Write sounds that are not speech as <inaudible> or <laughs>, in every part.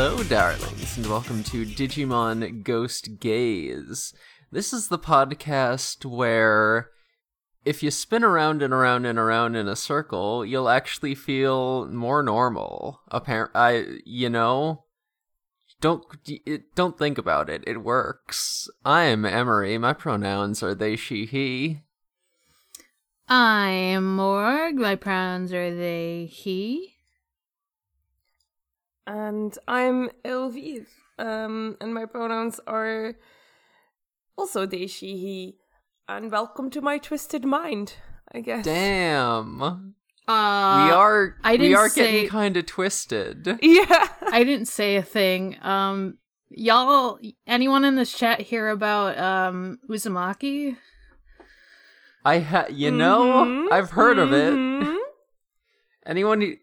Hello, darlings, and welcome to Digimon Ghost Gaze. This is the podcast where if you spin around and around and around in a circle, you'll actually feel more normal. Apparent, I, you know, don't don't think about it. It works. I'm Emery. My pronouns are they, she, he. I'm Morg. My pronouns are they, he. And I'm Elviv. Um, and my pronouns are also they, she, he. And welcome to my twisted mind, I guess. Damn. Uh, we are I didn't we are say- getting kind of twisted. <laughs> Yeah. I didn't say a thing. Um, y'all, anyone in this chat hear about um Uzumaki? I ha you know, Mhm, I've heard of it. mhm. <laughs> Anyone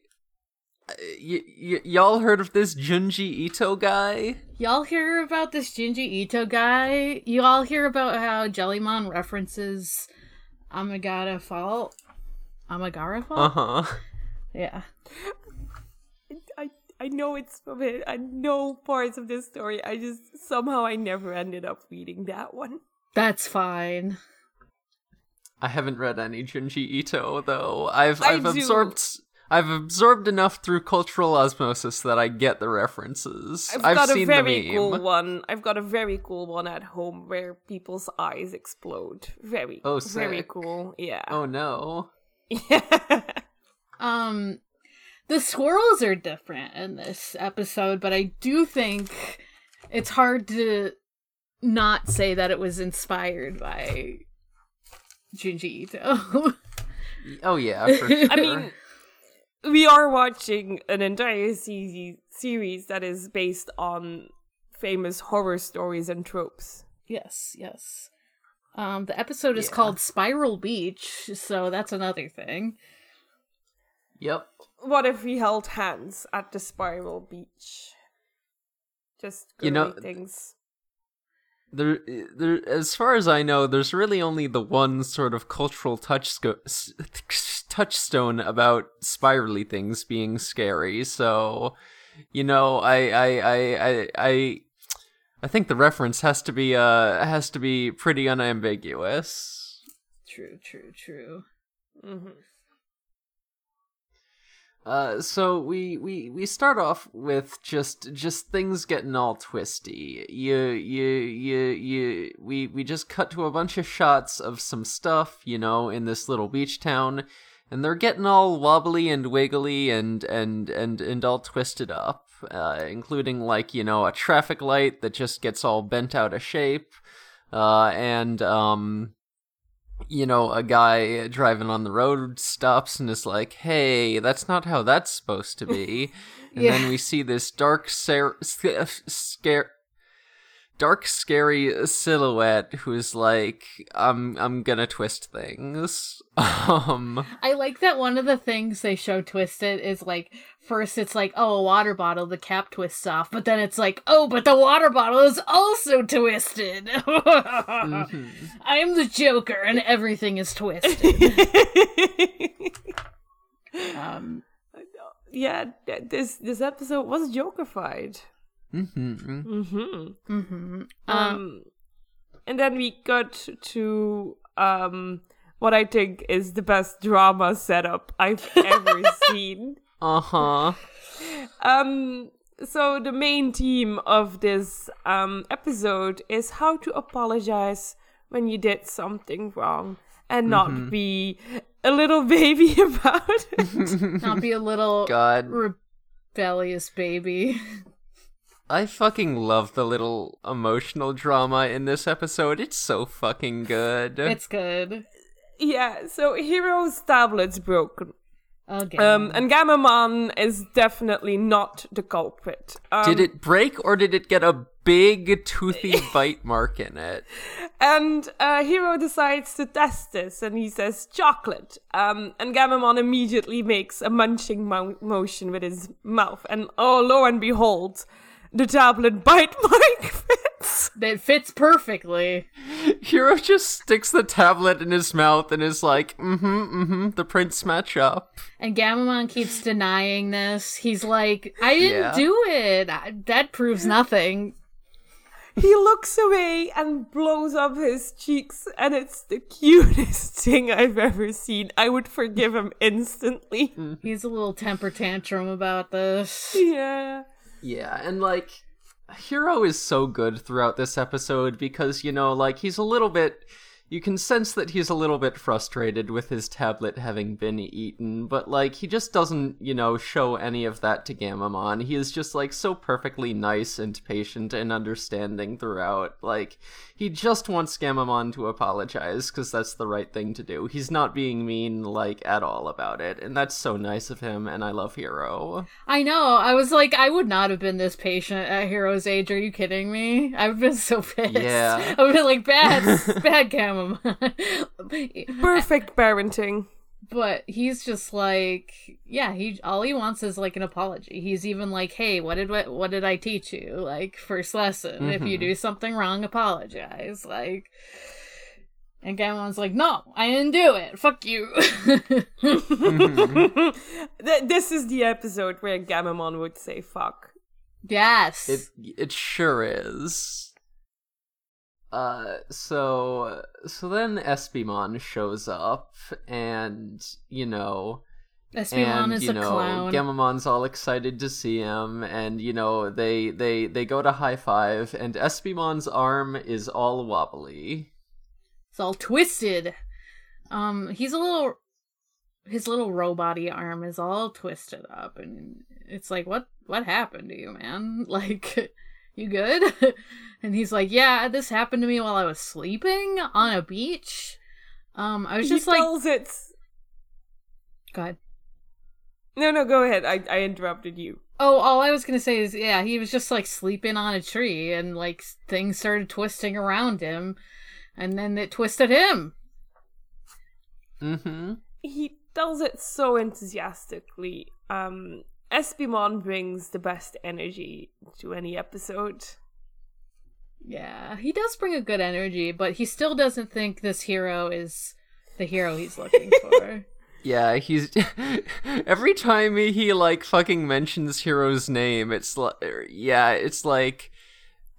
y- y- y'all heard of this Junji Ito guy? Y'all hear about this Junji Ito guy? You all hear about how Jellymon references Amigara Fault? Amigara Fault? Uh-huh. Yeah. I I know it's from it. I know parts of this story. I just somehow I never ended up reading that one. That's fine. I haven't read any Junji Ito though. I've I I've do. absorbed I've absorbed enough through cultural osmosis that I get the references. I've, I've got seen a very the meme. cool one. I've got a very cool one at home where people's eyes explode. Very, Oh, very cool. Yeah. Oh no. Yeah. <laughs> Um, the swirls are different in this episode, but I do think it's hard to not say that it was inspired by Junji Ito. Oh yeah, for sure. <laughs> I mean, we are watching an entire se- series that is based on famous horror stories and tropes. yes, yes. Um, the episode is Yeah. called Spiral Beach, so that's another thing. Yep. What if we held hands at the spiral beach? Just You know- things. There, there. As far as I know, there's really only the one sort of cultural touchsco- s- touchstone about spirally things being scary. So, you know, I, I, I, I, I, I think the reference has to be, uh, has to be pretty unambiguous. True, true, true. hmm Uh, so we, we we start off with just just things getting all twisty. You you you you we we just cut to a bunch of shots of some stuff, you know, in this little beach town, and they're getting all wobbly and wiggly and and and and all twisted up, uh, including like you know a traffic light that just gets all bent out of shape, uh, and um you know, a guy driving on the road stops and is like, "Hey, that's not how that's supposed to be." <laughs> And Yeah. then we see this dark, ser- sca- scare, dark, scary silhouette who's like, "I'm, I'm gonna twist things." <laughs> Um, I like that one of the things they show twisted is like first it's like oh a water bottle the cap twists off but then it's like oh but the water bottle is also twisted. mhm. I am the Joker and everything is twisted. <laughs> um yeah, this this episode was Jokerfied. Mhm. Mm-hmm. hmm Um, and then we got to um what I think is the best drama setup I've ever <laughs> seen. Uh huh. Um, so the main theme of this um episode is how to apologize when you did something wrong and not be a little <laughs> baby about it. <laughs> not be a little God, rebellious baby. I fucking love the little emotional drama in this episode. It's so fucking good. it's good. yeah, so Hero's tablet's broken. Again. Um, and Gammamon is definitely not the culprit. Um, Did it break or did it get a big toothy <laughs> bite mark in it? And uh, Hero decides to test this, and he says chocolate. Um, and Gammamon immediately makes a munching mo- motion with his mouth, and oh, lo and behold, the tablet bite <laughs> mark fits. It fits perfectly. Hero just sticks the tablet in his mouth and is like, mm-hmm, mm-hmm, the prints match up. And Gammamon keeps denying this. He's like, I didn't Yeah. do it. I- That proves nothing. He looks away and blows up his cheeks, and it's the cutest <laughs> thing I've ever seen. I would forgive him instantly. He's a little temper tantrum about this. Yeah. Yeah, and like Hero is so good throughout this episode because, you know, like he's a little bit you can sense that he's a little bit frustrated with his tablet having been eaten, but like he just doesn't, you know, show any of that to Gammamon. He is just like so perfectly nice and patient and understanding throughout. Like he just wants Gammamon to apologize because that's the right thing to do. He's not being mean like at all about it, and that's so nice of him and I love Hero. I know. I was like, I would not have been this patient at Hero's age. Are you kidding me? I've been so <laughs> pissed. Yeah. I've been like, bad, <laughs> bad Gammamon. <laughs> Perfect parenting. but he's just like, yeah, he all he wants is like an apology. He's even like, hey, what did what, what did I teach you? Like first lesson, if you Mhm. do something wrong, apologize. Like. And Gammamon's like, no, I didn't do it. Fuck you. <laughs> <laughs> Th- this is the episode where Gammamon would say fuck. yes. It it sure is. Uh, so so then Espimon shows up, and you know, Espimon and is you a know, clown. Gammamon's all excited to see him, and you know, they they they go to high five, and Espimon's arm is all wobbly. It's all twisted. Um, he's a little. His little roboty arm is all twisted up, and it's like, what? What happened to you, man? <laughs> Like, you good? <laughs> and he's like, yeah, this happened to me while I was sleeping on a beach. Um, I was just he like, tells it. go ahead. No, no, go ahead. I, I interrupted you. Oh, all I was gonna say is, yeah, he was just like sleeping on a tree, and like things started twisting around him, and then it twisted him. Mm-hmm. He tells it so enthusiastically. Um, Espimon brings the best energy to any episode. Yeah, he does bring a good energy, but he still doesn't think this hero is the hero he's looking <laughs> for. Yeah, he's <laughs> every time he like fucking mentions Hero's name, it's like yeah, it's like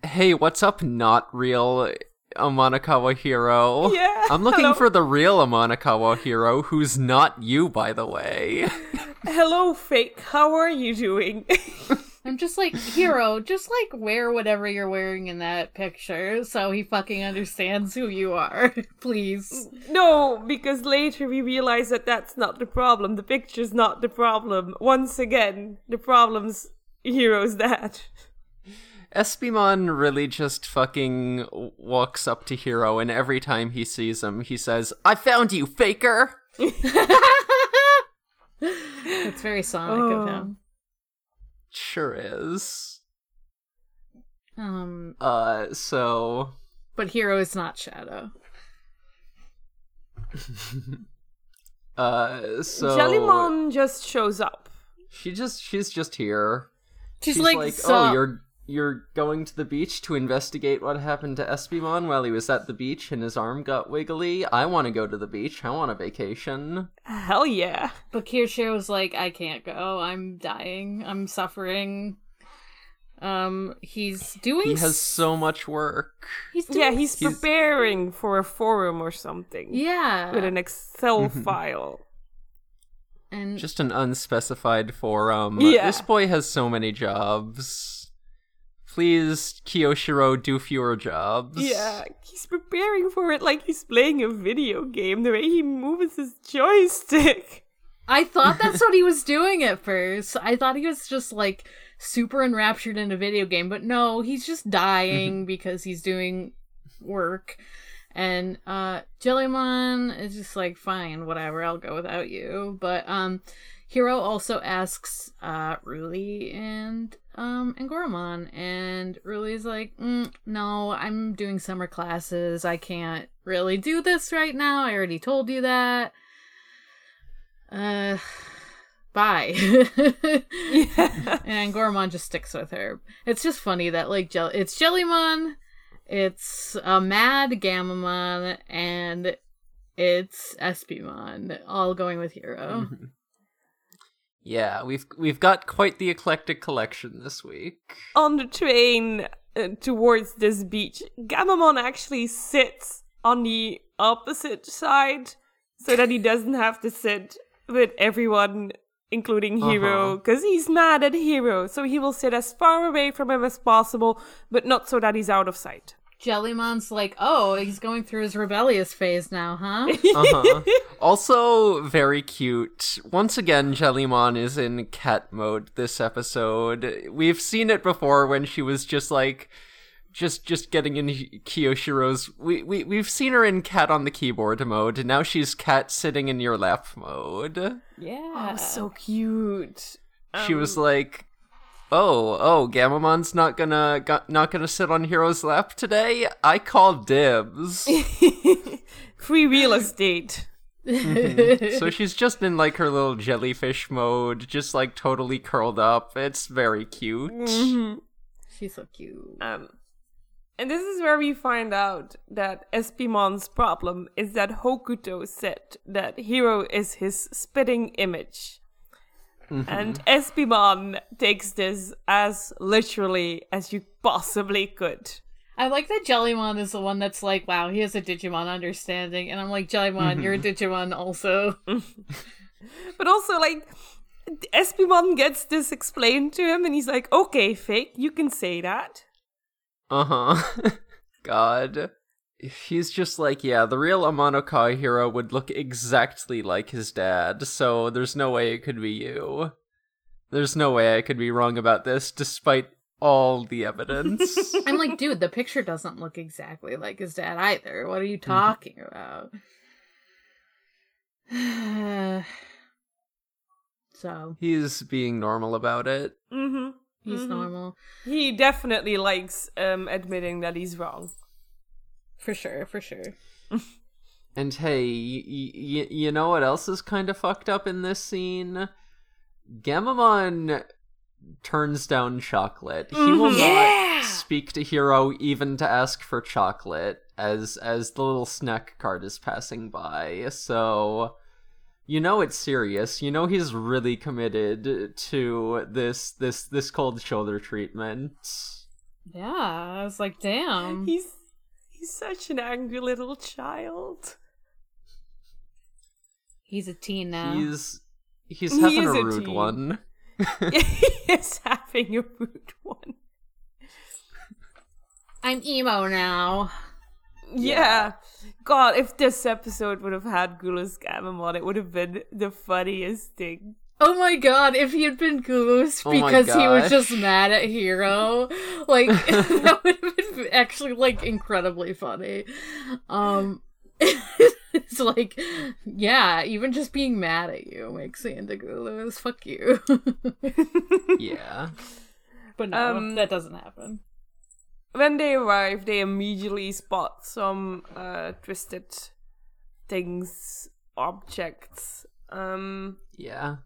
hey, what's up not real Amanokawa Hero? Yeah, I'm looking hello. for the real Amanokawa Hero who's not you by the way. Hello, fake. How are you doing? <laughs> I'm just like, hero, just like wear whatever you're wearing in that picture so he fucking understands who you are. <laughs> Please. no, because later we realize that that's not the problem. The picture's not the problem. Once again, the problem's hero's dad. Espimon really just fucking walks up to Hero and every time he sees him, he says, "I found you, faker." It's very Sonic of Oh. him. Sure is. Um, Uh so but hero is not Shadow. <laughs> uh so Jellymon just shows up. She just she's just here. She's, She's like, like, "Sup?" "Oh, you're you're going to the beach to investigate what happened to Espimon while he was at the beach and his arm got wiggly. I want to go to the beach. I want a vacation." Hell yeah. But Kiyoshiro's like, I can't go. I'm dying. I'm suffering. Um, he's doing. He has so much work. He's doing Yeah, he's, He's- preparing for a forum or something. yeah, With an Excel Mm-hmm. file. and Just an unspecified forum. Yeah. This boy has so many jobs. Please, Kiyoshiro, do fewer jobs. Yeah, he's preparing for it like he's playing a video game. The way he moves his joystick. <laughs> I thought that's what he was doing at first. I thought he was just like super enraptured in a video game, but no, he's just dying because he's doing work. And uh Jellymon is just like, fine, whatever, I'll go without you. But um Hiro also asks uh Ruli and um and Goromon and Ruli's like, mm, no, I'm doing summer classes. I can't really do this right now. I already told you that. Uh <sighs> bye. Yeah. <laughs> and Goromon just sticks with her. It's just funny that like Jell- it's Jellymon It's a mad Gammamon and it's Espimon, all going with Hero. Mhm. Yeah, we've we've got quite the eclectic collection this week. On the train uh, towards this beach, Gammamon actually sits on the opposite side so that he doesn't have to sit with everyone, including Hero, Uh-huh. because he's mad at Hero. So he will sit as far away from him as possible, but not so that he's out of sight. Jellymon's like, oh, he's going through his rebellious phase now, huh? <laughs> <laughs> Uh-huh. also very cute. Once again, Jellymon is in cat mode this episode. We've seen it before when she was just like just just getting in Kiyoshiro's we, we we've seen her in cat on the keyboard mode, and now she's cat sitting in your lap mode. yeah. Oh, so cute. she was like Oh, oh, Gammamon's not gonna go- not gonna sit on Hero's lap today. I call dibs. <laughs> Free real estate. so <laughs> she's just in like her little jellyfish mode, just like totally curled up. It's very cute. She's so cute. Um, and this is where we find out that Espimon's problem is that Hokuto said that Hero is his spitting image. And Espimon takes this as literally as you possibly could. I like that Jellymon is the one that's like, wow, he has a Digimon understanding. And I'm like, Jellymon, you're a Digimon also. <laughs> But also, like, Espimon gets this explained to him, and he's like, okay, Fake, you can say that. Uh huh. <laughs> God. He's just like, yeah, the real Amanokawa hero would look exactly like his dad, so there's no way it could be you. There's no way I could be wrong about this, despite all the evidence. <laughs> <laughs> I'm like, dude, the picture doesn't look exactly like his dad either. What are you talking about? <sighs> so, He's being normal about it. Mm-hmm. he's Mhm. normal. He definitely likes um, admitting that he's wrong. For sure, for sure. And hey, y- y- you know what else is kind of fucked up in this scene? Gammamon turns down chocolate. He will mm-hmm. Yeah! not speak to Hero even to ask for chocolate as as the little snack cart is passing by. So you know it's serious. You know he's really committed to this this this cold shoulder treatment. Yeah, I was like, damn. He's he's such an angry little child. He's a teen now. He's he's having is a a rude teen. one. <laughs> <laughs> he is having a rude one. I'm emo now. Yeah. God, if this episode would have had GulusGammamon, it would have been the funniest thing. Oh my god, if he had been Goose Oh because he was just mad at Hero, like <laughs> that would have been actually like incredibly funny. Um <laughs> it's like yeah, even just being mad at you makes me into Gulus. Fuck you. <laughs> yeah. but no, Um, that doesn't happen. When they arrive, they immediately spot some uh, twisted things, objects. Um, Yeah.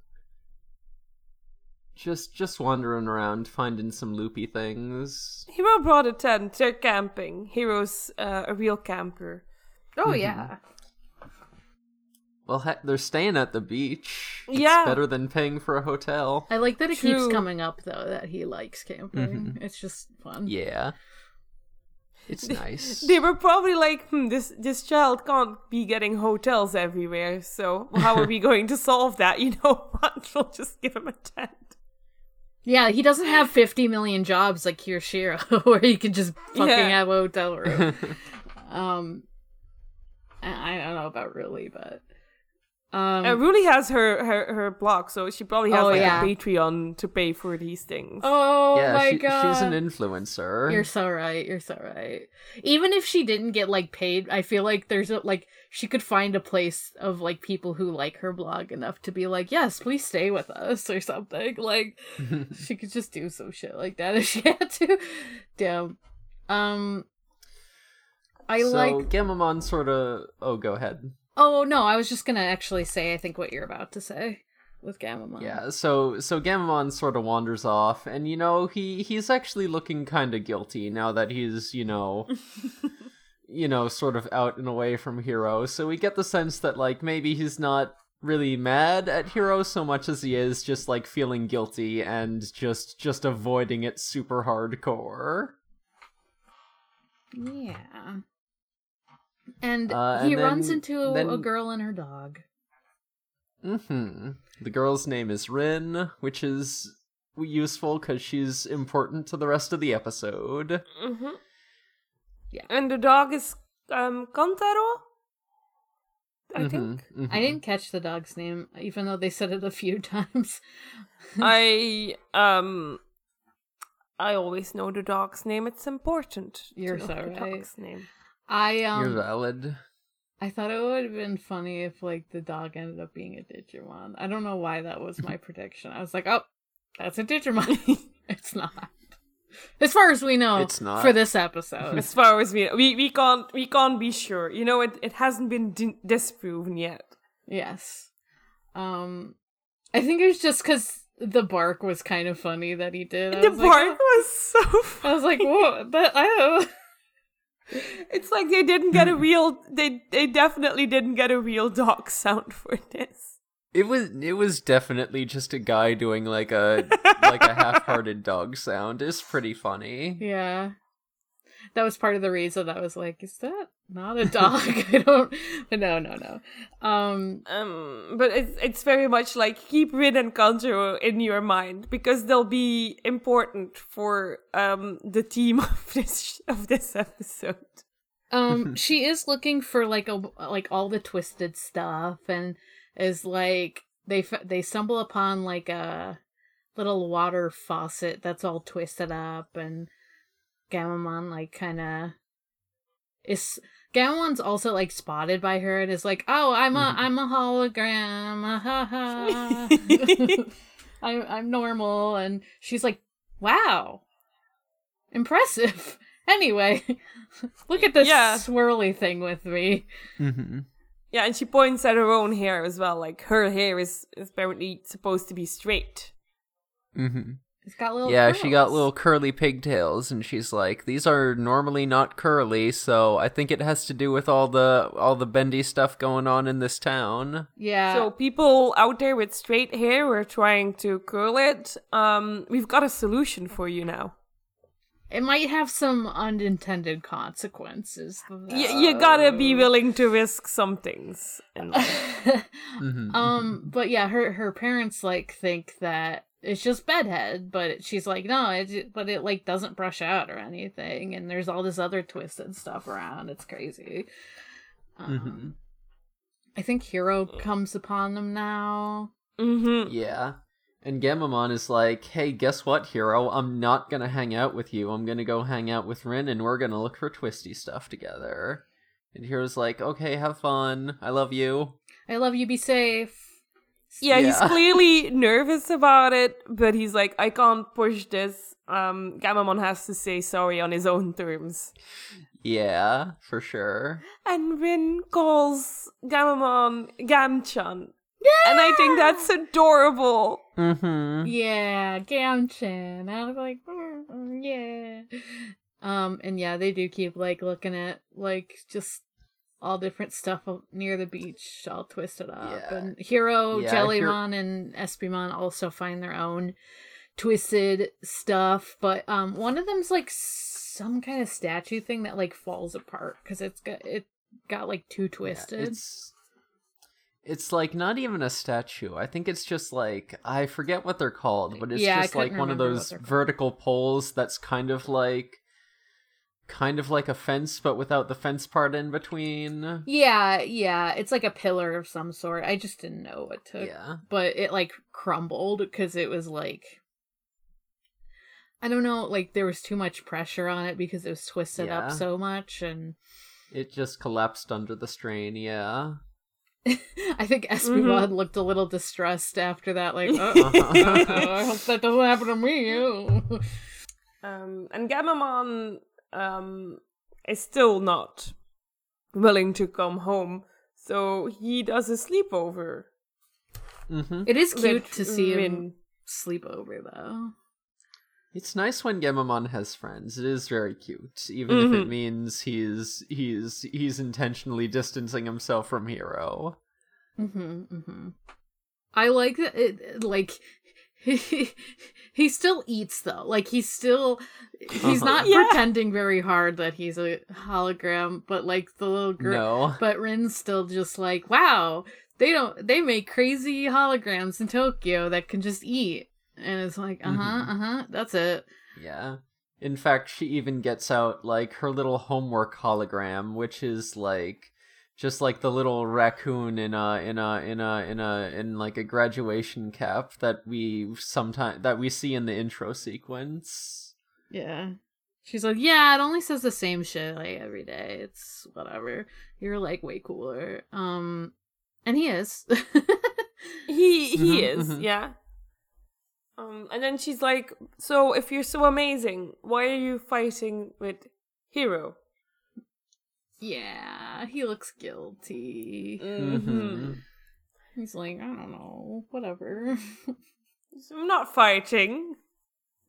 Just just wandering around finding some loopy things. Hero brought a tent. They're camping. Hero's uh, a real camper. Oh yeah. Well, heck, they're staying at the beach. It's Yeah. better than paying for a hotel. I like that it True. keeps coming up though that he likes camping. It's just fun. Yeah. It's <laughs> nice. They were probably like, hmm, this this child can't be getting hotels everywhere. So how are we <laughs> going to solve that? You know <laughs> what? We'll just give him a tent. Yeah, he doesn't have 50 million jobs like Kiyoshiro, <laughs> where he can just fucking Yeah. have a hotel room. <laughs> um, I I don't know about really, but um, Uh, Ruli has her, her her blog, so she probably has Oh, like yeah. a Patreon to pay for these things. oh yeah, my she- god, she's an influencer. You're so right. You're so right. Even if she didn't get like paid, I feel like there's a like she could find a place of like people who like her blog enough to be like, yes, please stay with us or something. Like <laughs> she could just do some shit like that if she <laughs> had to. Damn. Um. I so like. Gammamon sort of. Oh, go ahead. Oh no, I was just gonna actually say I think what you're about to say. with Gammamon. Yeah, so so Gammamon sort of wanders off, and you know he he's actually looking kind of guilty now that he's you know, <laughs> you know, sort of out and away from Hero. So we get the sense that like maybe he's not really mad at Hero so much as he is just like feeling guilty and just just avoiding it super hardcore. Yeah. And Uh, he and runs then- into a, then- a girl and her dog. Mm-hmm. The girl's name is Rin, which is useful because she's important to the rest of the episode. hmm Yeah. And the dog is um Kantaro. I Mhm, think. mhm. I didn't catch the dog's name, even though they said it a few <laughs> times. I um I always know the dog's name. It's important. to You're know so the right. dog's name. I um You're valid. I thought it would have been funny if like the dog ended up being a Digimon. I don't know why that was my <laughs> prediction. I was like, oh, that's a Digimon. <laughs> it's not. As far as we know, It's not. for this episode. As far as we we we can't we can't be sure. You know, it it hasn't been di- disproven yet. yes. Um, I think it was just because the bark was kind of funny that he did. I the was like, bark oh. was so. I was like, whoa, but oh. <laughs> It's like they didn't get a real. They they definitely didn't get a real dog sound for this. It was it was definitely just a guy doing like a like a half-hearted <laughs> dog sound. It's pretty funny. Yeah. That was part of the reason I was like, is that not a dog? <laughs> I don't no, no, no. Um Um, but it's it's very much like keep Rin and Kanjuro in your mind because they'll be important for um the team <laughs> of this of this episode. um she is looking for like a like all the twisted stuff and is like they they stumble upon like a little water faucet that's all twisted up and Gammamon like kind of is Gammamon's also like spotted by her and is like, "Oh, I'm a I'm a hologram." Ha ha. <laughs> <laughs> I'm I'm normal and she's like, "Wow. Impressive." <laughs> Anyway, look at this Yeah. swirly thing with me. Mm-hmm. Yeah, and she points at her own hair as well. Like her hair is, is apparently supposed to be straight. Mm-hmm. It's got little Yeah, she got little curly pigtails, and she's like, "These are normally not curly, so I think it has to do with all the all the bendy stuff going on in this town." Yeah. So people out there with straight hair who are trying to curl it, um, we've got a solution for you now. It might have some unintended consequences. Y- you gotta be willing to risk some things. in <laughs> life. Mm-hmm. um but yeah her her parents like think that it's just bedhead but she's like no it but it like doesn't brush out or anything and there's all this other twisted stuff around it's crazy um, Mhm. i think hero comes upon them now Mm-hmm. Yeah. And Gammamon is like, hey, guess what, hero? I'm not gonna hang out with you. I'm gonna go hang out with Rin and we're gonna look for twisty stuff together. And Hero's like, okay, have fun. I love you. i love you be safe Yeah, he's <laughs> clearly nervous about it, but he's like, I can't push this. Um, Gammamon has to say sorry on his own terms. Yeah, for sure. And Rin calls Gammamon Gamchan. Yeah! And I think that's adorable. Mm-hmm. yeah gamchin i was like "Mm, yeah um and yeah they do keep like looking at like just all different stuff near the beach all twisted up Yeah. and hero Yeah, jellymon and espimon also find their own twisted stuff but um one of them's like some kind of statue thing that like falls apart because it's got it got like too twisted it's it's like not even a statue. I think it's just like I forget what they're called, but it's Yeah, just like one of those vertical poles that's kind of like kind of like a fence but without the fence part in between. yeah yeah it's like a pillar of some sort i just didn't know what to Yeah. but it like crumbled because it was like I don't know, like there was too much pressure on it because it was twisted Yeah. up so much and It just collapsed under the strain, yeah. <laughs> I think Espimon looked a little distressed after that, like. <laughs> I hope that doesn't happen to me. ew." <laughs> Um, and Gammamon um, is still not willing to come home, so he does a sleepover. hmm It is cute with to see him Rin. sleep over though. It's nice when Gammamon has friends. It is very cute, even if it Mhm. means he's he's he's intentionally distancing himself from Hero. Mm-hmm. Mm-hmm. I like that. It, like he <laughs> he still eats though. Like he's still he's Uh-huh. not Yeah. pretending very hard that he's a hologram. But like the little girl, No, but Rin's still just like, wow, they don't they make crazy holograms in Tokyo that can just eat. And it's like, uh huh, Mhm. uh huh, that's it. yeah. In fact, she even gets out like her little homework hologram, which is like just like the little raccoon in a in a in a in a in like a graduation cap that we sometimes that we see in the intro sequence. Yeah. She's like, yeah, it only says the same shit like every day. It's whatever. You're like way cooler. Um, and he is. <laughs> He he Mhm, is, mhm. yeah. Um, and then she's like, "So if you're so amazing, why are you fighting with Hero?" yeah, he looks guilty. Mhm. He's like, I don't know, whatever. <laughs> So I'm not fighting.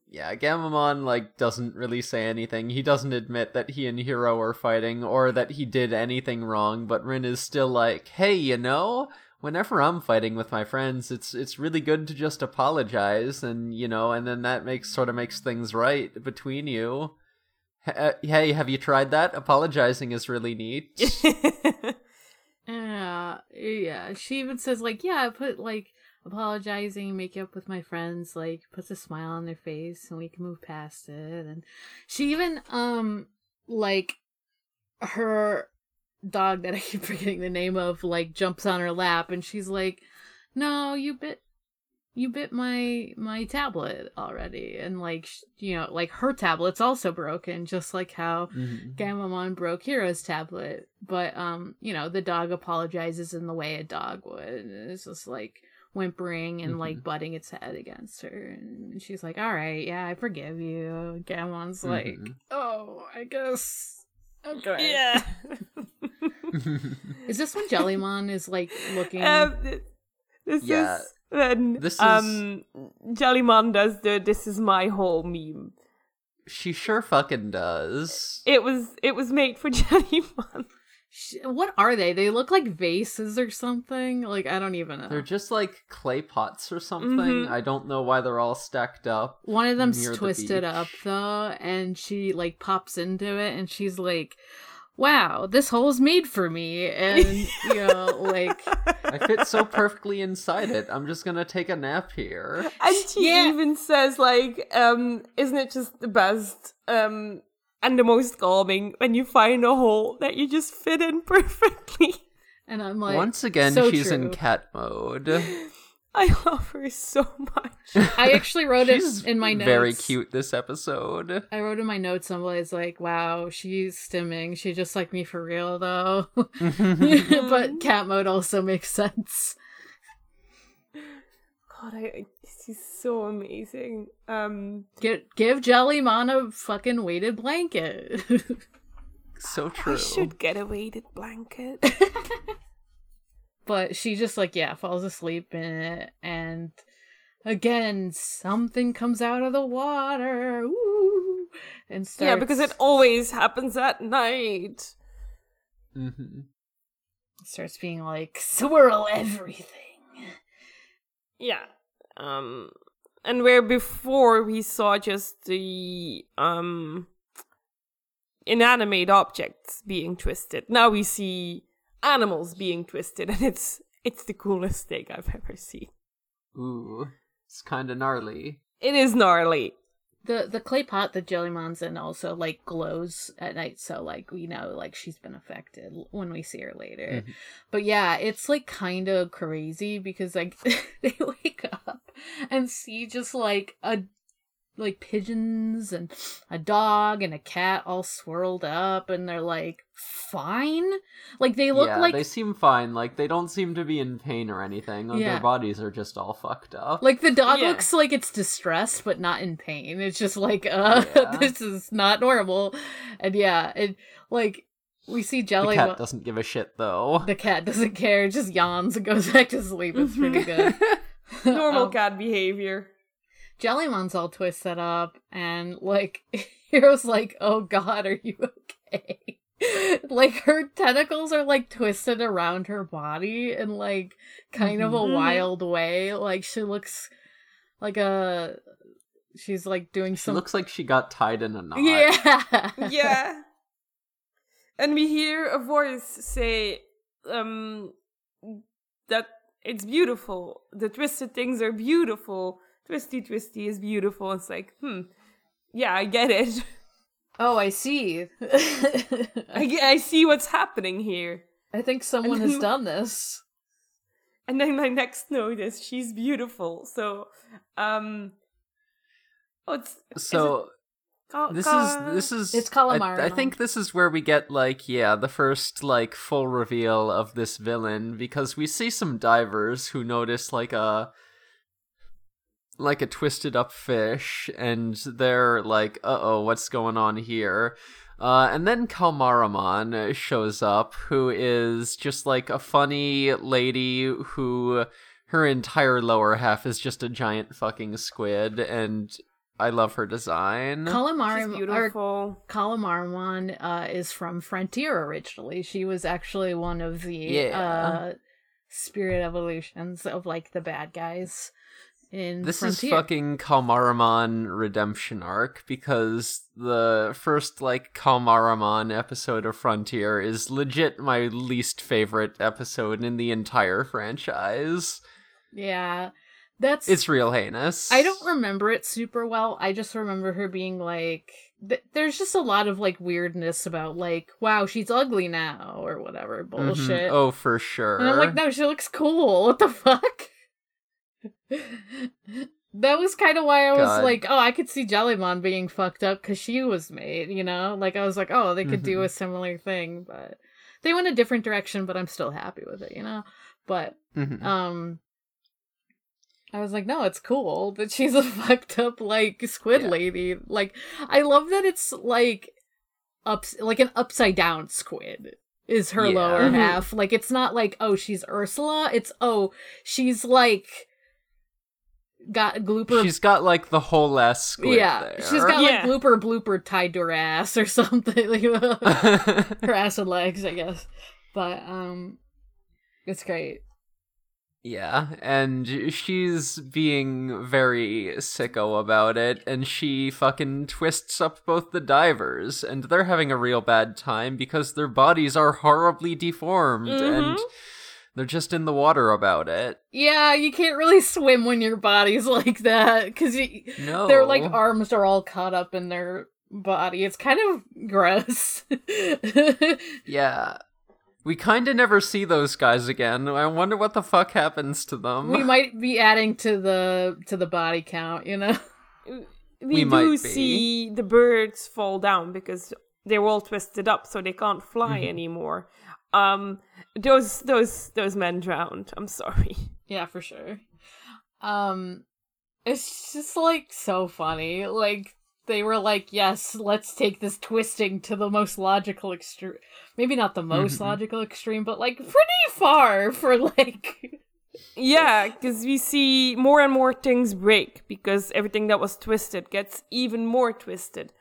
Yeah, Gammamon like doesn't really say anything. He doesn't admit that he and Hiro are fighting or that he did anything wrong, but Rin is still like, "Hey, you know, whenever I'm fighting with my friends, it's it's really good to just apologize and, you know, and then that makes sort of makes things right between you." H- uh, Hey, have you tried that? Apologizing is really neat. <laughs> yeah, yeah. She even says like, yeah, I put like apologizing, make up with my friends, like puts a smile on their face, and we can move past it. And she even um like her dog that I keep <laughs> forgetting the name of like jumps on her lap, and she's like, no, you bit. You bit my my tablet already, and like sh- you know, like her tablet's also broken, just like how Mhm. Gammamon broke Hero's tablet, but um, you know, the dog apologizes in the way a dog would. And it's just like whimpering and like Mhm. butting its head against her, and she's like, "All right, yeah, I forgive you." Gammamon's like, Mhm. "Oh, I guess." Okay. yeah. <laughs> <laughs> Is this when Jellymon is like looking? um, this Yeah. is when This is- um Jellymon does the "This is my hole" meme. she sure fucking does. It was it was made for <laughs> Jellymon. What are they? They look like vases or something. Like I don't even know. They're just like clay pots or something. Mhm. I don't know why they're all stacked up. One of them's near the twisted up though, and she like pops into it and she's like, Wow, this hole's made for me and you know, like <laughs> I fit so perfectly inside it. I'm just gonna take a nap here. And she Yeah. even says like, um, isn't it just the best um and the most calming when you find a hole that you just fit in <laughs> perfectly. and I'm like Once again, so she's in cat mode. <laughs> I love her so much. <laughs> I actually wrote it in my notes. very cute this episode. I wrote in my notes someplace like, Wow, she's stimming. She just like me for real though. <laughs> but <laughs> cat mode also makes sense. God, I, I she's so amazing. Um, Get give Jellymon a fucking weighted blanket. so true. I should get a weighted blanket. But she just like yeah falls asleep in it and again something comes out of the water Ooh, and starts yeah, because it always happens at night. hmm starts being like swirl everything Yeah. Um and where before we saw just the um inanimate objects being twisted. Now we see animals being twisted and it's it's the coolest thing I've ever seen. Ooh, it's kind of gnarly. It is gnarly. the the clay pot that jellymon's in also like glows at night so like we know like she's been affected when we see her later Mhm. but yeah it's like kind of crazy because like <laughs> they wake up and see just like a like pigeons and a dog and a cat all swirled up and they're like fine like they look yeah, like they seem fine. Like they don't seem to be in pain or anything. Like, Yeah. Their bodies are just all fucked up. like the dog Yeah. looks like it's distressed but not in pain it's just like uh Yeah. <laughs> this is not normal and yeah it like we see Jelly. The cat doesn't give a shit though. the cat doesn't care, just yawns and goes <laughs> back to sleep. It's pretty <laughs> good. Normal Um, cat behavior. Jellymon's all twisted up, and like <laughs> Hero's like, "Oh God, are you okay?" <laughs> like her tentacles are like twisted around her body in like kind of a Mhm. wild way. Like she looks like a she's like doing She some looks like she got tied in a knot. yeah yeah. <laughs> And we hear a voice say um that it's beautiful. The twisted things are beautiful. Twisty twisty is beautiful. It's like, hmm. Yeah, I get it. Oh, I see. <laughs> I, I see what's happening here. I think someone has done this. And then my next note is she's beautiful. So um Oh it's is So it Ka- this Ka- is this is It's I, calamari I now. think this is where we get like yeah the first like full reveal of this villain because we see some divers who notice like a like a twisted up fish and they're like uh oh what's going on here uh, and then Calmaramon shows up, who is just like a funny lady who her entire lower half is just a giant fucking squid, and I love her design. Calamari beautiful. Calamari uh, is from Frontier originally. She was actually one of the Yeah. uh, spirit evolutions of like the bad guys in This Frontier. is fucking Calmaramon redemption arc because the first like Calmaramon episode of Frontier is legit my least favorite episode in the entire franchise. Yeah, that's It's real heinous. I don't remember it super well. I just remember her being like, th- there's just a lot of like weirdness about like, wow, she's ugly now or whatever Mhm. bullshit. Oh, for sure. And I'm like, no, she looks cool. What the <laughs> fuck? That was kind of why I was God. like, oh, I could see Jellymon being fucked up because she was made, you know? Like, I was like, oh, they could do Mhm. a similar thing, but they went a different direction, but I'm still happy with it, you know? But, Mhm. um, I was like, no, it's cool that she's a <laughs> fucked up, like, squid Yeah. lady. Like, I love that it's, like, ups like an upside down squid is her Yeah. lower Mhm. half. Like it's not like oh she's Ursula. It's oh she's like got glooper. She's got like the whole ass squid yeah, there. she's got Yeah. like glooper blooper tied to her ass or <laughs> something. Like <laughs> her ass and legs, I guess. But um, it's great. Yeah, and she's being very sicko about it, and she fucking twists up both the divers, and they're having a real bad time because their bodies are horribly deformed, and Mhm. They're just in the water about it. Yeah, you can't really swim when your body's <laughs> like that because No. their like arms are all caught up in their body. It's kind of gross. <laughs> Yeah. We kind of never see those guys again. I wonder what the fuck happens to them. we might be adding to the to the body count, you know. we, We do be. see the birds fall down because they're all twisted up so they can't fly Mhm. anymore um those those those men drowned i'm sorry <laughs> Yeah, for sure. Um it's just like so funny. Like they were like, "Yes, let's take this twisting to the most logical extreme. Maybe not the most Mhm. logical extreme, but like pretty far for like <laughs> yeah because we see more and more things break because everything that was twisted gets even more twisted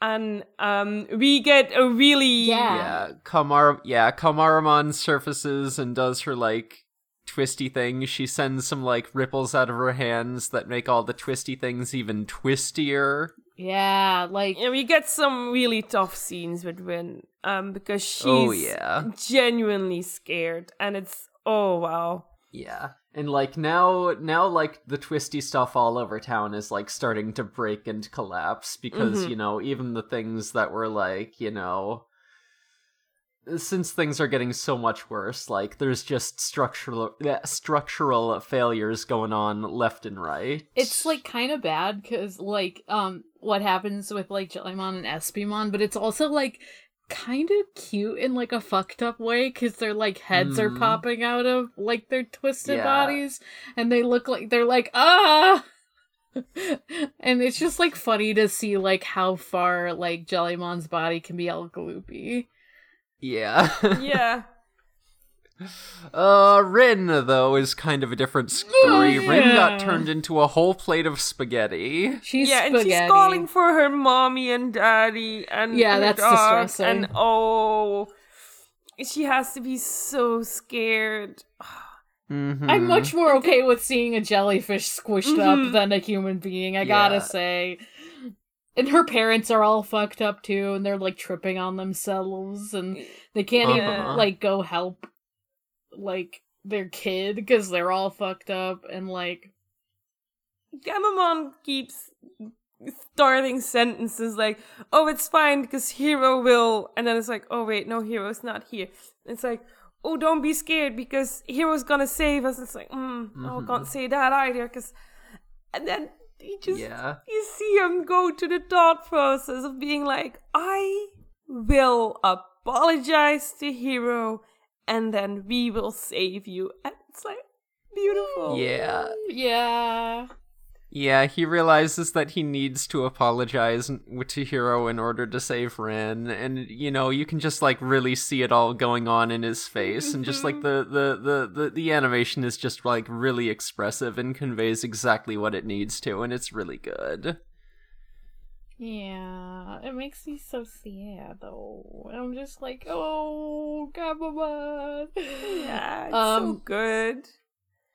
and um we get a really Yeah. Yeah, Kamar yeah, Kamaramon surfaces and does her like twisty thing. She sends some like ripples out of her hands that make all the twisty things even twistier. Yeah, like and we get some really tough scenes with Rin um because she's Oh, yeah. genuinely scared and it's oh wow Yeah. And like now now like the twisty stuff all over town is like starting to break and collapse because, Mhm. you know, even the things that were like, you know, since things are getting so much worse, like there's just structural structural failures going on left and right. it's like kind of bad because like um what happens with like Jellymon and Espimon, but it's also like kind of cute in like a fucked up way because their like heads are Mhm. popping out of like their twisted Yeah. bodies and they look like they're like ah <laughs> and it's just like funny to see like how far like Jellymon's body can be all gloopy Yeah. <laughs> Yeah. Uh, Rin, though, is kind of a different story. Rin got turned into a whole plate of spaghetti. She's yeah, and she's calling for her mommy and daddy and Yeah, her that's dog, distressing. And oh, she has to be so scared. Mhm. I'm much more okay with seeing a jellyfish squished Mhm. up than a human being, I gotta say. And her parents are all fucked up too, and they're like tripping on themselves, and they can't Uh-huh. even like go help like their kid because they're all fucked up, and like Gammamon keeps starting sentences like, "Oh, it's fine because Hero will," and then it's like, "Oh wait, no, Hero's not here." It's like, "Oh, don't be scared because Hero's gonna save us." It's like, mm, "Oh, Mhm. can't say that either," because, and then he just Yeah. you see him go to the thought process of being like, "I will apologize to Hero, and then we will save you," and it's like beautiful. Yeah. yeah, Yeah, he realizes that he needs to apologize to Hero in order to save Rin, and you know you can just like really see it all going on in his face, and just like mm-hmm. the the, the the the animation is just like really expressive and conveys exactly what it needs to, and it's really good. Yeah. It makes me so sad though. I'm just like, oh, Gabamon. Yeah, it's so Um, good.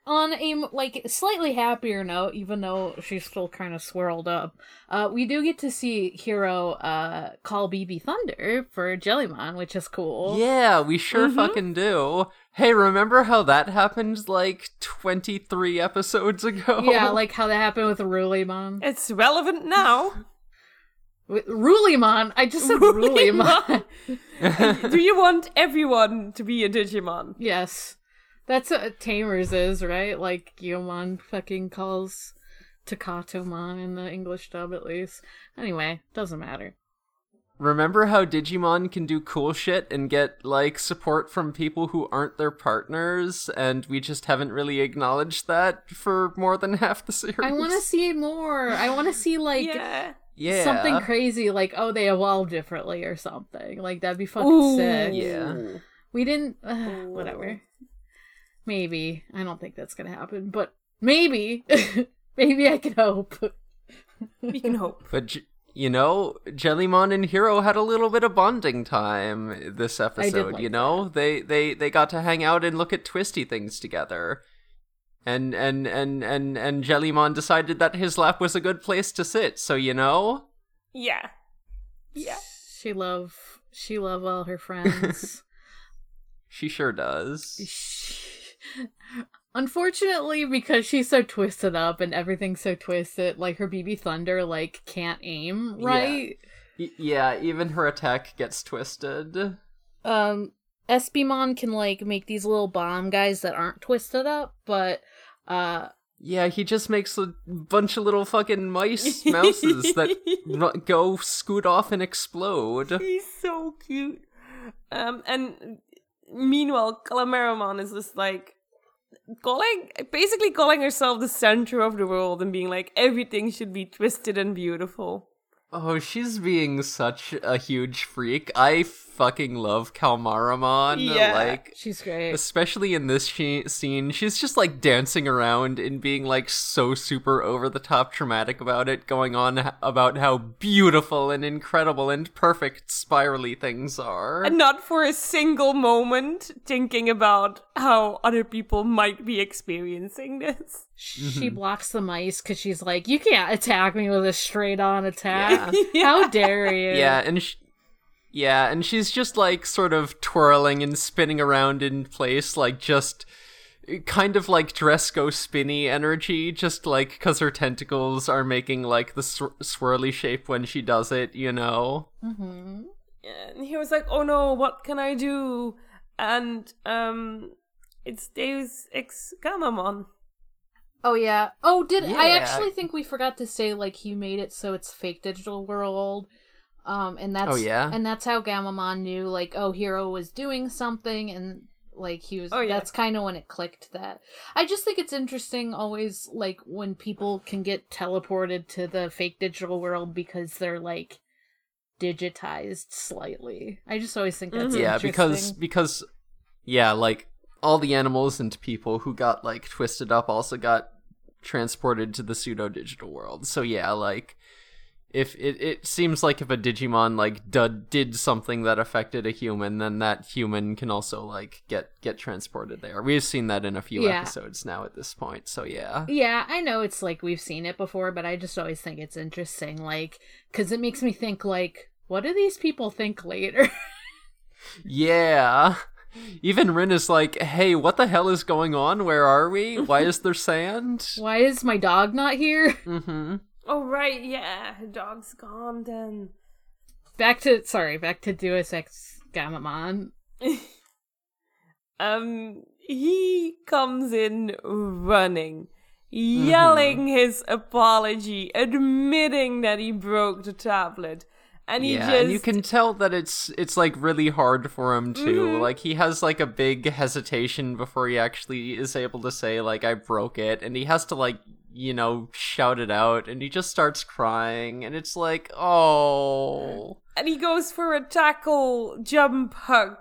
on a like slightly happier note, even though she's still kind of swirled up, uh, we do get to see Hero uh call BB Thunder for Jellymon, which is cool. Yeah, we sure Mhm. fucking do. Hey, remember how that happened like 23 episodes ago? Yeah, <laughs> like how that happened with Rulymon. It's relevant now. <laughs> With Rulymon, I just said Rulymon. <laughs> Do you want everyone to be a Digimon? yes, that's what Tamers is, right? Like Guilmon fucking calls Takatomon in the English dub, at least. Anyway, doesn't matter. Remember how Digimon can do cool shit and get like support from people who aren't their partners, and we just haven't really acknowledged that for more than half the series. I want to see more. I want to see like. yeah. Yeah, something crazy like oh they evolved differently or something like that'd be fucking Ooh. sick Yeah. we didn't <sighs> uh, whatever maybe i don't think that's gonna happen but maybe <laughs> maybe i can hope <laughs> We can hope. But you know, Jellymon and Hero had a little bit of bonding time this episode. like you know, they they they got to hang out and look at twisty things together. And and and and and Jellymon decided that his lap was a good place to sit. So you know, Yeah. Yeah. she love she love all her friends <laughs> she sure does. unfortunately because she's so twisted up and everything's so twisted like her bb thunder like can't aim Yeah. right Y- yeah, even her attack gets twisted. um Espimon can like make these little bomb guys that aren't twisted up, but uh Yeah, he just makes a bunch of little fucking mice <laughs> mouses that go scoot off and explode. He's so cute. Um, and meanwhile, Calmaramon is just like calling, basically calling herself the center of the world and being like everything should be twisted and beautiful. Oh, she's being such a huge freak. I fucking love Calmaramon. Yeah. Like, she's great. especially in this she- scene, she's just like dancing around and being like so super over the top traumatic about it, going on h- about how beautiful and incredible and perfect spirally things are. And not for a single moment thinking about how other people might be experiencing this. She Mm-hmm. blocks the mice because she's like, "You can't attack me with a straight-on attack. <laughs> How dare you?" Yeah, and sh- yeah, and she's just like sort of twirling and spinning around in place, like just kind of like Dresco spinny energy, just like because her tentacles are making like the sw- swirly shape when she does it, you know. hmm and he was like, "Oh no, what can I do?" And um, it's Deus Ex Gammamon. Oh yeah. Oh, did I actually think we forgot to say like he made it so it's fake digital world. Um, and that's Oh, yeah? and that's how Gammamon knew like oh Hero was doing something and like he was Oh, yeah. that's kind of when it clicked that i just think it's interesting always like when people can get teleported to the fake digital world because they're like digitized slightly. I just always think that's Mm-hmm. yeah, because because yeah, like all the animals and people who got like twisted up also got transported to the pseudo digital world. So yeah, like if it, it seems like if a Digimon like dud, did something that affected a human, then that human can also like get get transported there. We've seen that in a few Yeah. episodes now at this point. So yeah. Yeah, I know it's like we've seen it before, but I just always think it's interesting, like, because it makes me think, like, what do these people think later? <laughs> Yeah. Even Rin is like, "Hey, what the hell is going on? Where are we? Why is there sand?" <laughs> Why is my dog not here? Mhm. Oh right, yeah, her dog's gone then. Back to sorry, back to Deus Ex Gammamon. <laughs> um he comes in running yelling his apology admitting that he broke the tablet and he yeah, just and you can tell that it's it's like really hard for him too. Mhm. Like he has like a big hesitation before he actually is able to say like I broke it, and he has to like you know shout it out, and he just starts crying, and it's like oh and he goes for a tackle jump hug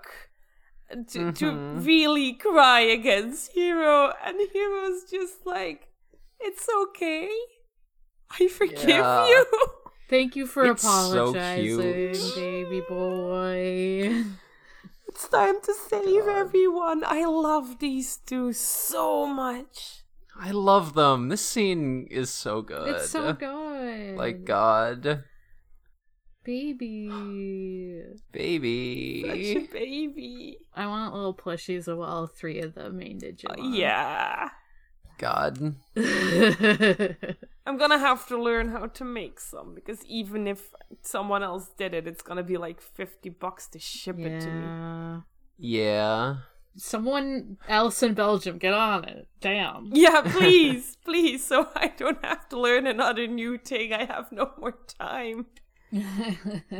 to, to Mhm. really cry against hero and hero's just like it's okay i forgive Yeah. you Thank you for It's apologizing, cute. baby boy. it's time to save everyone i love these two so much I love them. This scene is so good. It's so good. Like God, baby. baby. such a baby I want little plushies of all three of the main Uh, Digimon. yeah God. <laughs> i'm gonna have to learn how to make some because even if someone else did it it's gonna be like 50 bucks to ship it to me yeah. Yeah. Someone else in Belgium, get on it. Damn. Yeah, <laughs> please, please, so I don't have to learn another new thing. I have no more time. <laughs>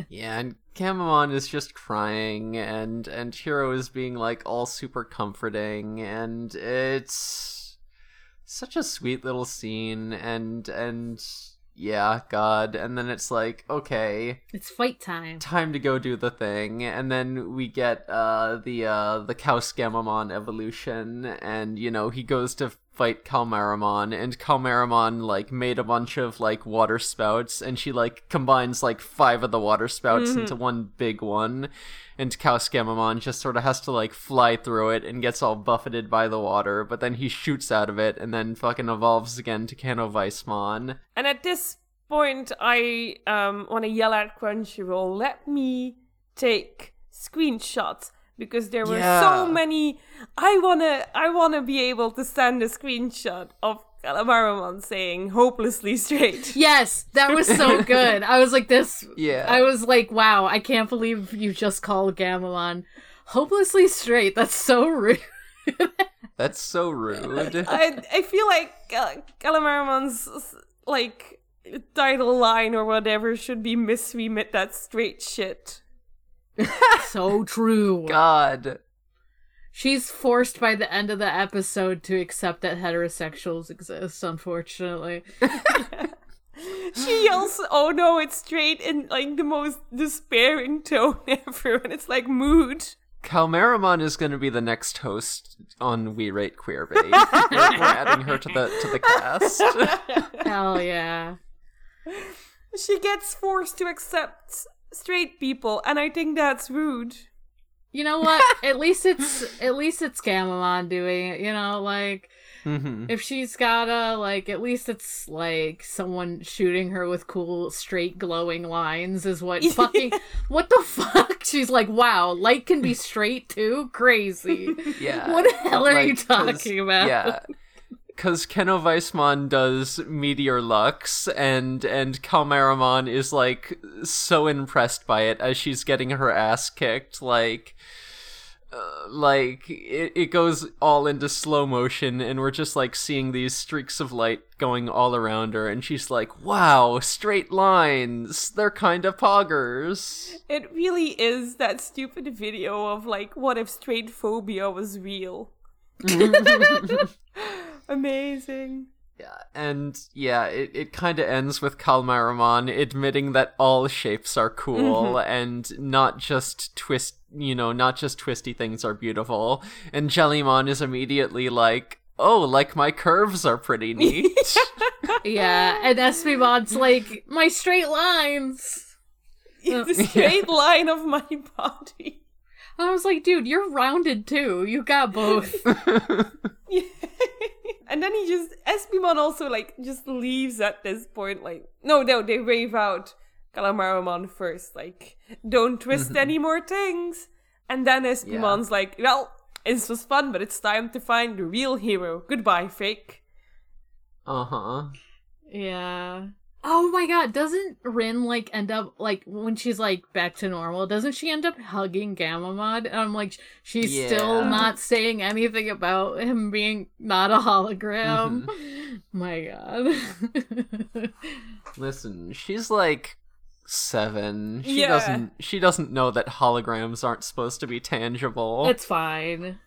Yeah, and Gammamon is just crying, and and Hiro is being like all super comforting, and it's such a sweet little scene, and and yeah, God, and then it's like okay, it's fight time. time to go do the thing, and then we get uh the uh the GulusGammamon evolution, and you know he goes to fight Calmaramon, and Calmaramon like made a bunch of like water spouts, and she like combines like five of the water spouts into one big one, and GulusGammamon just sort of has to like fly through it and gets all buffeted by the water, but then he shoots out of it and then fucking evolves again to Canoweissmon. And at this point, I um, want to yell at Crunchyroll, let me take screenshots because there were Yeah. so many. I wanna, I wanna be able to send a screenshot of Calmaramon saying "hopelessly straight." <laughs> Yes, that was so good. I was like this. Yeah. I was like, wow, I can't believe you just called Gamelon hopelessly straight. That's so rude. <laughs> That's so rude. I, I feel like uh, Calmaramon's like title line or whatever should be "Miss We Met That Straight Shit." <laughs> so true. God. She's forced by the end of the episode to accept that heterosexuals exist, unfortunately. <laughs> She yells, "Oh no, it's straight!" in like the most despairing tone <laughs> ever, and it's like mood. Calmaramon is going to be the next host on We Rate Queerbait. we're, we're adding her to the to the cast. Hell yeah. She gets forced to accept straight people, and I think that's rude. You know what? <laughs> at least it's at least it's Gammamon doing it, you know, like Mhm. if she's gotta like at least it's like someone shooting her with cool straight glowing lines is what <laughs> fucking what the fuck she's like wow light can be <laughs> straight too crazy Yeah. what the hell are you talking about Yeah. Because Canoweissmon does Meteor Lux, and and Calmaramon is like so impressed by it as she's getting her ass kicked. Like, uh, like it, it goes all into slow motion, and we're just like seeing these streaks of light going all around her, and she's like, "Wow, straight lines. They're kind of poggers." It really is that stupid video of like, what if straight phobia was real? <laughs> <laughs> Amazing. Yeah, and yeah, it, it kind of ends with Calmaramon admitting that all shapes are cool mm-hmm. and not just twist, you know, not just twisty things are beautiful. And Jellymon is immediately like, "Oh, like my curves are pretty <laughs> neat." Yeah, and Espimon's like, my straight lines. <laughs> the straight line of my body. And I was like, dude, you're rounded too. You got both. Yeah. <laughs> <laughs> and then he just Espimon also like just leaves at this point. Like no, no, they wave out Calmaramon first. Like don't twist any more things. And then Espimon's like, well, this was fun, but it's time to find the real hero. Goodbye, fake. uh huh. yeah. Oh my god, doesn't Rin like end up like when she's like back to normal, doesn't she end up hugging Gammamon? And I'm like, she's still not saying anything about him being not a hologram. Mm-hmm. <laughs> my god. <laughs> Listen, she's like seven. She Yeah. doesn't. She doesn't know that holograms aren't supposed to be tangible. it's fine.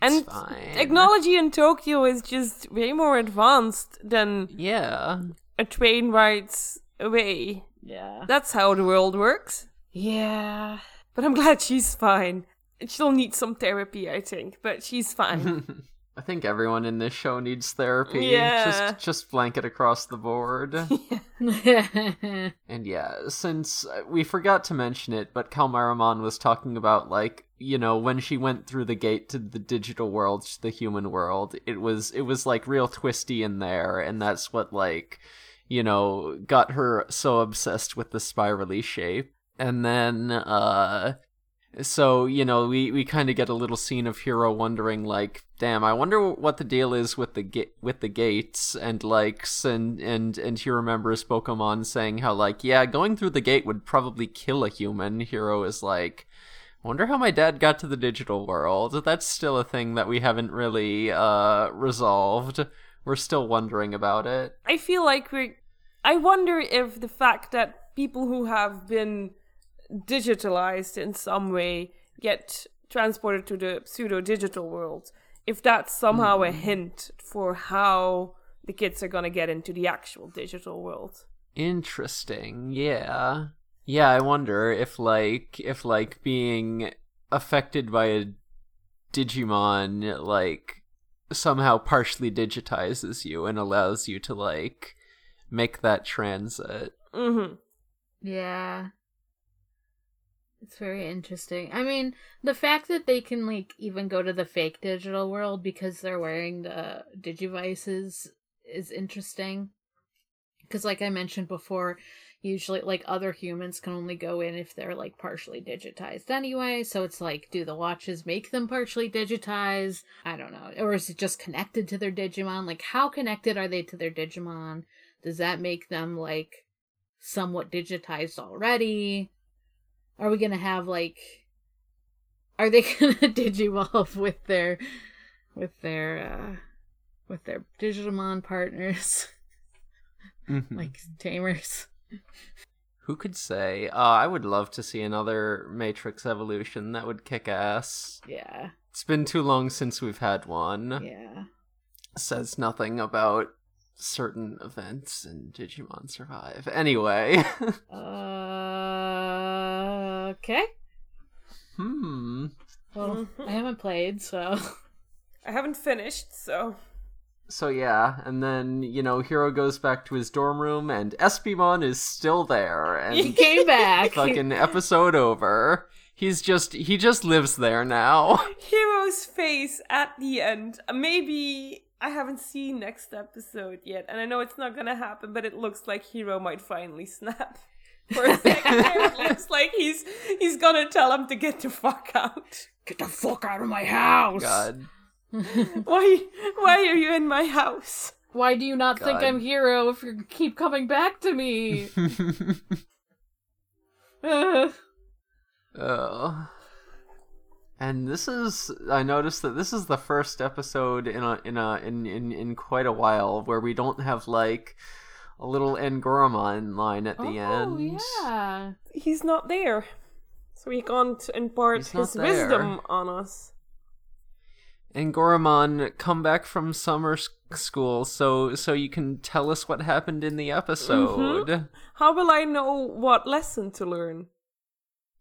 And fine. technology in Tokyo is just way more advanced than yeah. A train rides away. Yeah. That's how the world works. Yeah. But I'm glad she's fine. She'll need some therapy, I think, but she's fine. <laughs> I think everyone in this show needs therapy. Yeah. Just just blanket across the board. <laughs> <laughs> and yeah, since uh, we forgot to mention it, but Calmaramon was talking about like, you know, when she went through the gate to the digital world, to the human world, it was it was like real twisty in there, and that's what like, you know, got her so obsessed with the spirally shape. And then uh so you know we we kind of get a little scene of hero wondering like damn i wonder what the deal is with the ga- with the gates and likes, and and and he remembers pokemon saying how like yeah going through the gate would probably kill a human. Hero is like wonder how my dad got to the digital world. That's still a thing that we haven't really uh resolved we're still wondering about it I feel like we I wonder if the fact that people who have been digitalized in some way get transported to the pseudo digital world, if that's somehow a hmm. hint for how the kids are gonna get into the actual digital world. Interesting. Yeah. Yeah, I wonder if like if like being affected by a Digimon like somehow partially digitizes you and allows you to like make that transit. Mm-hmm. Yeah. It's very interesting. I mean, the fact that they can like even go to the fake digital world because they're wearing the digivices is interesting. Because like I mentioned before, usually like other humans can only go in if they're like partially digitized anyway. So it's like, do the watches make them partially digitized? I don't know. Or is it just connected to their Digimon? Like how connected are they to their Digimon? Does that make them like somewhat digitized already? Are we gonna have like are they <laughs> gonna digivolve with their with their uh with their Digimon partners Mhm. <laughs> like tamers? Who could say? Uh, I would love to see another Matrix evolution. That would kick ass. Yeah, It's been too long since we've had one. yeah. Says nothing about certain events in Digimon Survive. Anyway. Uh, <laughs> okay. hmm. Well, I haven't played, so I haven't finished, so So yeah, and then you know Hero goes back to his dorm room, and Espimon is still there, and he came <laughs> back. fucking episode over. He's just he just lives there now. <laughs> Hero's face at the end. Uh, maybe I haven't seen next episode yet, and I know it's not gonna happen, but it looks like Hero might finally snap. <laughs> For a second there, it looks like he's he's gonna tell him to get the fuck out. Get the fuck out of my house! God. <laughs> Why why are you in my house? Why do you not think I'm hero if you keep coming back to me? Uh, <laughs> <laughs> Oh. And this is I noticed that this is the first episode in a in a in in, in quite a while where we don't have like a little Angoramon line at the oh end. yeah. He's not there. So he can't impart his there. wisdom on us. Angoramon come back from summer school so so you can tell us what happened in the episode. How will I know what lesson to learn?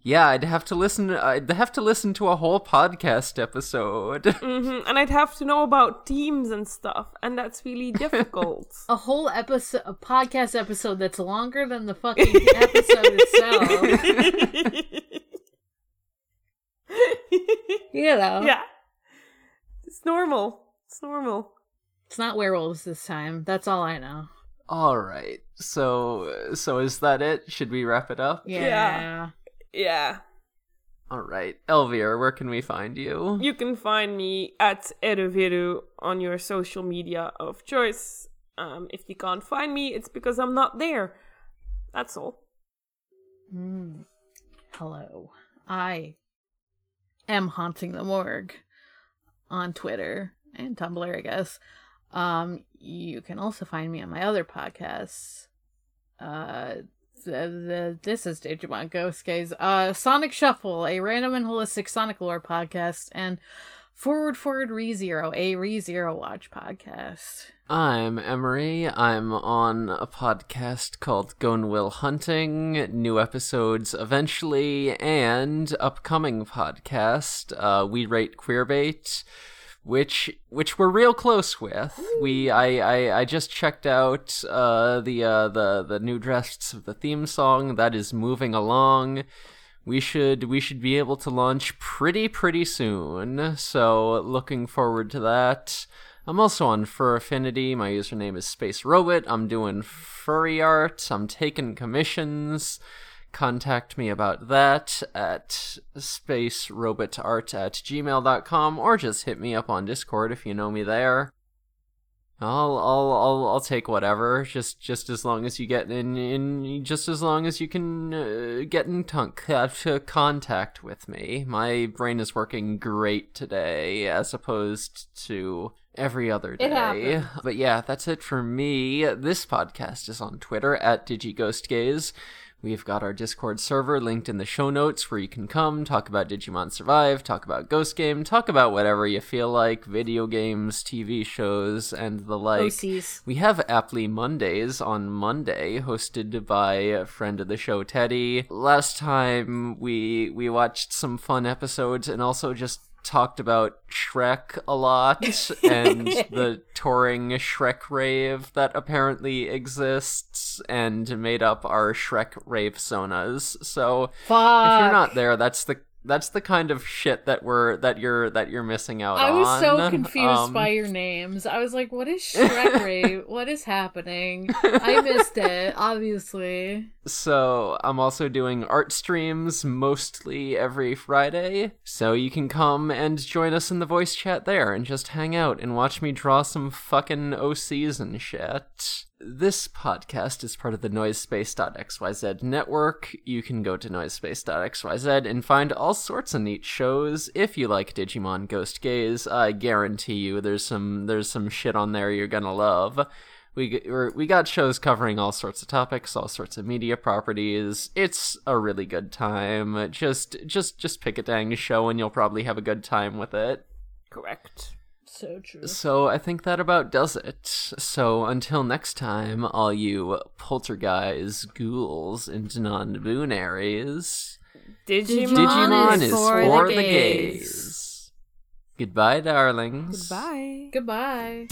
Yeah, I'd have to listen I'd have to listen to a whole podcast episode. <laughs> hmm And I'd have to know about teams and stuff, and that's really <laughs> difficult. A whole episode, a podcast episode that's longer than the fucking episode itself. <laughs> You know, yeah. It's normal. It's normal. it's not werewolves this time. That's all I know. All right. So so is that it? Should we wrap it up? Yeah. Yeah. Yeah. All right. Elvira, where can we find you? You can find me at Ereviru on your social media of choice. Um, if you can't find me, it's because I'm not there. That's all. Mm. Hello. I am haunting the morgue on Twitter and Tumblr, I guess. Um, you can also find me on my other podcasts. Uh, the, the this is Digimon Ghost Gaze. Uh, Sonic Shuffle, a random and holistic Sonic lore podcast, and Forward Forward ReZero, a ReZero Watch podcast. I'm Emery. I'm on a podcast called Gone Will Hunting. New episodes eventually, and upcoming podcast. Uh, we rate Queerbait, which which we're real close with. We I, I I just checked out uh, the uh, the the new drafts of the theme song. That is moving along. We should we should be able to launch pretty pretty soon. So looking forward to that. I'm also on Fur Affinity. My username is Space Robot. I'm doing furry art. I'm taking commissions. Contact me about that at spacerobotart at gmail.com or just hit me up on Discord if you know me there. I'll I'll I'll I'll take whatever. Just just as long as you get in in just as long as you can uh, get in tunk uh, contact with me. My brain is working great today, as opposed to every other day. But yeah, that's it for me. This podcast is on Twitter at DigiGhostGaze. We've got our Discord server linked in the show notes where you can come, talk about Digimon Survive, talk about Ghost Game, talk about whatever you feel like, video games, TV shows, and the like. OCs. We have Aptly Mondays on Monday, hosted by a friend of the show, Teddy. Last time we we watched some fun episodes and also just talked about Shrek a lot <laughs> and the touring Shrek rave that apparently exists and made up our Shrek rave sonas. So Fuck. if you're not there, that's the that's the kind of shit that we're that you're that you're missing out on. I on. was so <laughs> confused Um, by your names. I was like, what is <laughs> Shrek Rave? what is happening? I missed it, obviously. So I'm also doing art streams mostly every Friday. So you can come and join us in the voice chat there and just hang out and watch me draw some fucking OCs and shit. This podcast is part of the Noisespace.xyz network. You can go to Noisespace.xyz and find all sorts of neat shows. If you like Digimon Ghost Gaze, I guarantee you there's some there's some shit on there you're gonna love. We we got shows covering all sorts of topics, all sorts of media properties. It's a really good time. Just just just pick a dang show and you'll probably have a good time with it. Correct. So true. So I think that about does it. So until next time, all you poltergeist, ghouls, and non-boonaries, Digimon, Digimon is is for for the the gays. gays. Goodbye, darlings. Goodbye. Goodbye.